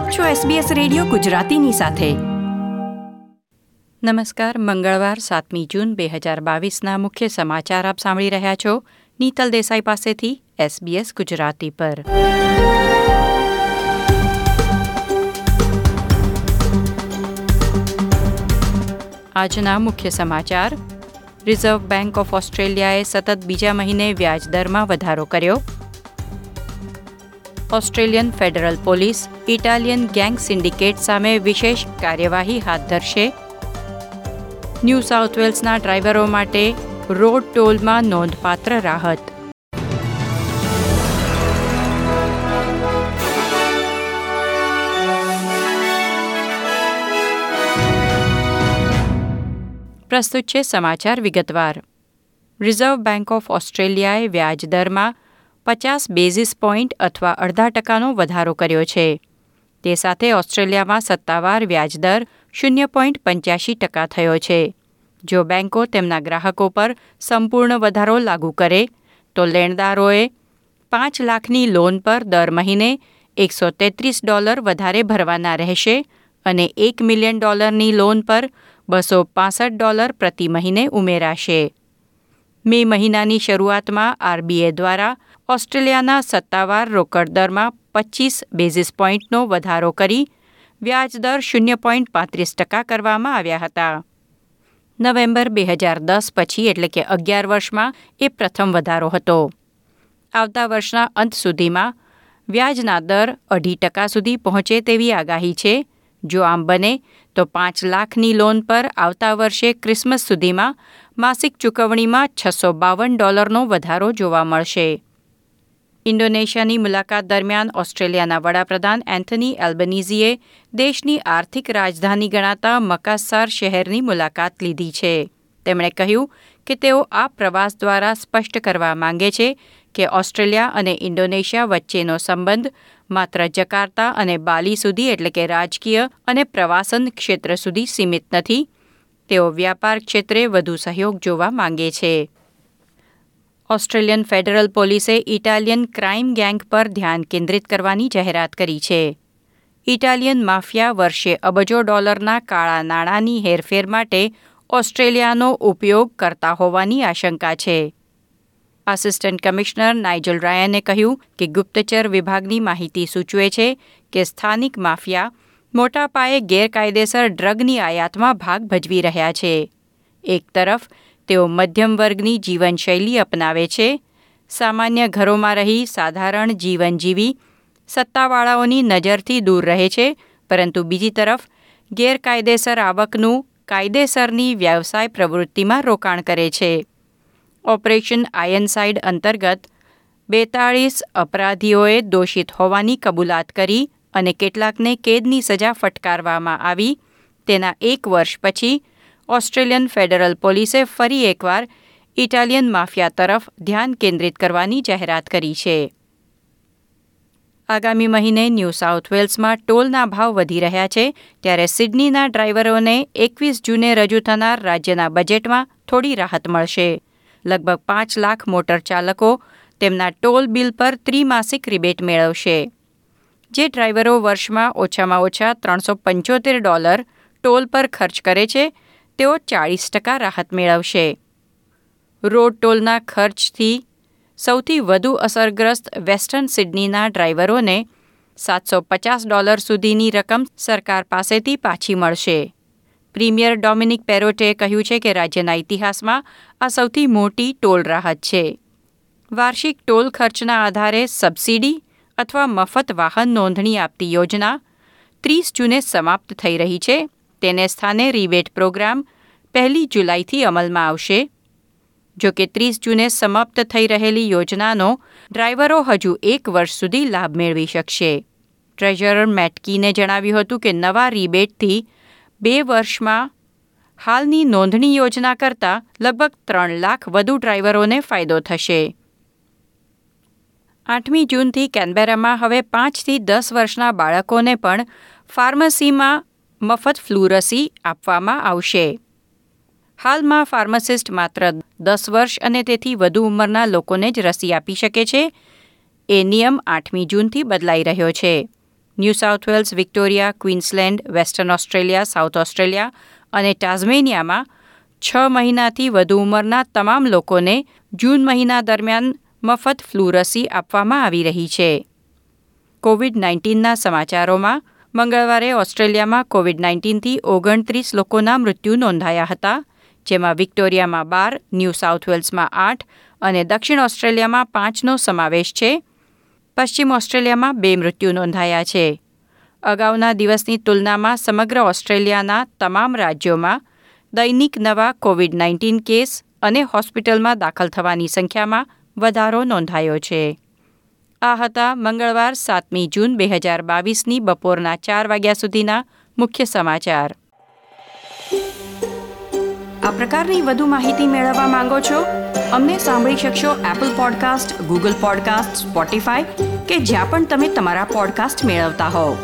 આપ છો SBS radio ગુજરાતીની સાથે. નમસ્કાર, મંગળવાર, સાતમી જૂન બે હજાર બાવીસના મુખ્ય સમાચાર આપ સાંભળી રહ્યા છો. નીતલ દેસાઈ પાસેથી SBS ગુજરાતી પર. આજના મુખ્ય સમાચાર. રિઝર્વ બેંક ઓફ ઓસ્ટ્રેલિયાએ સતત બીજા મહિને વ્યાજદરમાં વધારો કર્યો. Australian federal police, Italian gang syndicate સામે વિશેષ કાર્યવાહી હાથ ધરશે. ન્યૂ સાઉથ વેલ્સના ડ્રાઈવરો માટે રોડ ટોલમાં નોંધપાત્ર રાહત. પ્રસ્તુત છે સમાચાર વિગતવાર. રિઝર્વ બેંક ઓફ ઓસ્ટ્રેલિયાએ વ્યાજદરમાં પચાસ બેઝિસ પોઈન્ટ અથવા અડધા ટકાનો વધારો કર્યો છે. તે સાથે ઓસ્ટ્રેલિયામાં સત્તાવાર વ્યાજદર શૂન્ય પોઈન્ટ પંચ્યાસી ટકા થયો છે. જો બેન્કો તેમના ગ્રાહકો પર સંપૂર્ણ વધારો લાગુ કરે, તો લેણદારોએ પાંચ લાખની લોન પર દર મહિને એકસો તેત્રીસ ડોલર વધારે ભરવાના રહેશે અને એક મિલિયન ડોલરની લોન પર બસો પાસઠ ડોલર પ્રતિ મહિને ઉમેરાશે. મે મહિનાની શરૂઆતમાં આરબીએ દ્વારા ઓસ્ટ્રેલિયાના સત્તાવાર રોકડ દરમાં પચીસ બેઝિસ પોઈન્ટનો વધારો કરી વ્યાજદર શૂન્ય પોઈન્ટ પાંત્રીસ ટકા કરવામાં આવ્યા હતા. નવેમ્બર બે હજાર દસ પછી એટલે કે અગિયાર વર્ષમાં એ પ્રથમ વધારો હતો. આવતા વર્ષના અંત સુધીમાં વ્યાજના દર અઢી ટકા સુધી પહોંચે તેવી આગાહી છે. જો આમ બને, તો પાંચ લાખની લોન પર આવતા વર્ષે ક્રિસમસ સુધીમાં માસિક ચૂકવણીમાં છસો બાવન ડોલરનો વધારો જોવા મળશે. ઇન્ડોનેશિયાની મુલાકાત દરમિયાન ઓસ્ટ્રેલિયાના વડાપ્રધાન એન્થની એલ્બનીઝીએ દેશની આર્થિક રાજધાની ગણાતા મકાસાર શહેરની મુલાકાત લીધી છે. તેમણે કહ્યું કે તેઓ આ પ્રવાસ દ્વારા સ્પષ્ટ કરવા માંગે છે કે ઓસ્ટ્રેલિયા અને ઇન્ડોનેશિયા વચ્ચેનો સંબંધ માત્ર જકાર્તા અને બાલી સુધી એટલે કે રાજકીય અને પ્રવાસન ક્ષેત્ર સુધી સીમિત નથી. તેઓ વ્યાપાર ક્ષેત્રે વધુ સહયોગ જોવા માંગે છે. ઓસ્ટ્રેલિયન ફેડરલ પોલીસે ઇટાલિયન ક્રાઇમ ગેંગ પર ધ્યાન કેન્દ્રિત કરવાની જાહેરાત કરી છે. ઇટાલિયન માફિયા વર્ષે અબજો ડોલરના કાળા નાણાંની હેરફેર માટે ઓસ્ટ્રેલિયાનો ઉપયોગ કરતા હોવાની આશંકા છે. આસિસ્ટન્ટ કમિશનર નાઇજલ રાયને કહ્યું કે ગુપ્તચર વિભાગની માહિતી સૂચવે છે કે સ્થાનિક માફિયા મોટા પાયે ગેરકાયદેસર ડ્રગની આયાતમાં ભાગ ભજવી રહ્યા છે. એક તરફ તેઓ મધ્યમ વર્ગની જીવનશૈલી અપનાવે છે. સામાન્ય ઘરોમાં રહી સાધારણ જીવન જીવી સત્તાવાળાઓની નજરથી દૂર રહે છે, પરંતુ બીજી તરફ ગેરકાયદેસર આવકનું કાયદેસરની વ્યવસાય પ્રવૃત્તિમાં રોકાણ કરે છે. ઓપરેશન આયનસાઇડ અંતર્ગત બેતાળીસ અપરાધીઓએ દોષિત હોવાની કબૂલાત કરી અને કેટલાકને કેદની સજા ફટકારવામાં આવી. તેના એક વર્ષ પછી ઓસ્ટ્રેલિયન ફેડરલ પોલીસે ફરી એકવાર ઇટાલિયન માફિયા તરફ ધ્યાન કેન્દ્રિત કરવાની જાહેરાત કરી છે. આગામી મહિને ન્યૂ સાઉથ વેલ્સમાં ટોલના ભાવ વધી રહ્યા છે, ત્યારે સિડનીના ડ્રાઈવરોને એકવીસ જૂને રજૂ થનાર રાજ્યના બજેટમાં થોડી રાહત મળશે. લગભગ પાંચ લાખ મોટર ચાલકો તેમના ટોલ બિલ પર ત્રિમાસિક રિબેટ મેળવશે. જે ડ્રાઈવરો વર્ષમાં ઓછામાં ઓછા ત્રણસો પંચોતેર ડોલર ટોલ પર ખર્ચ કરે છે તેઓ ચાળીસ ટકા રાહત મેળવશે. રોડ ટોલના ખર્ચથી સૌથી વધુ અસરગ્રસ્ત વેસ્ટર્ન સિડનીના ડ્રાઈવરોને સાતસો પચાસ ડોલર સુધીની રકમ સરકાર પાસેથી પાછી મળશે. પ્રીમિયર ડોમિનિક પેરોટે કહ્યું છે કે રાજ્યના ઇતિહાસમાં આ સૌથી મોટી ટોલ રાહત છે. વાર્ષિક ટોલ ખર્ચના આધારે સબસિડી અથવા મફત વાહન નોંધણી આપતી યોજના ત્રીસ જૂને સમાપ્ત થઈ રહી છે. તેને સ્થાને રિબેટ પ્રોગ્રામ પહેલી જુલાઈથી અમલમાં આવશે. જો કે ત્રીસ જૂને સમાપ્ત થઈ રહેલી યોજનાનો ડ્રાઈવરો હજુ એક વર્ષ સુધી લાભ મેળવી શકશે. ટ્રેઝરર મેટકીને જણાવ્યું હતું કે નવા રિબેટથી બે વર્ષમાં હાલની નોંધણી યોજના કરતાં લગભગ ત્રણ લાખ વધુ ડ્રાઈવરોને ફાયદો થશે. આઠમી જૂનથી કેનબેરામાં હવે પાંચથી દસ વર્ષના બાળકોને પણ ફાર્મસીમાં મફત ફ્લૂ રસી આપવામાં આવશે. હાલમાં ફાર્માસિસ્ટ માત્ર દસ વર્ષ અને તેથી વધુ ઉંમરના લોકોને જ રસી આપી શકે છે. એ નિયમ આઠમી જૂનથી બદલાઈ રહ્યો છે. New South Wales, Victoria, Queensland, Western Australia, South Australia અને ટાઝમેનિયામાં છ મહિનાથી વધુ ઉંમરના તમામ લોકોને જૂન મહિના દરમિયાન મફત ફ્લૂ રસી આપવામાં આવી રહી છે. કોવિડ નાઇન્ટીનના સમાચારોમાં મંગળવારે ઓસ્ટ્રેલિયામાં કોવિડ નાઇન્ટીનથી ઓગણત્રીસ લોકોના મૃત્યુ નોંધાયા હતા, જેમાં વિક્ટોરિયામાં બાર, ન્યૂ સાઉથ વેલ્સમાં આઠ અને દક્ષિણ ઓસ્ટ્રેલિયામાં પાંચનો સમાવેશ છે. પશ્ચિમ ઓસ્ટ્રેલિયામાં બે મૃત્યુ નોંધાયા છે. અગાઉના દિવસની તુલનામાં સમગ્ર ઓસ્ટ્રેલિયાના તમામ રાજ્યોમાં દૈનિક નવા કોવિડ નાઇન્ટીન કેસ અને હોસ્પિટલમાં દાખલ થવાની સંખ્યામાં વધારો નોંધાયો છે. આ હતા મંગળવાર, સાતમી જૂન બે હજાર બાવીસની બપોરના ચાર વાગ્યા સુધીના મુખ્ય સમાચાર. આ પ્રકારની વધુ માહિતી મેળવવા માંગો છો? અમને સાંભળી શકશો Apple podcast Google podcast Spotify કે જ્યાં પણ તમે તમારા પોડકાસ્ટ મેળવતા હોવ.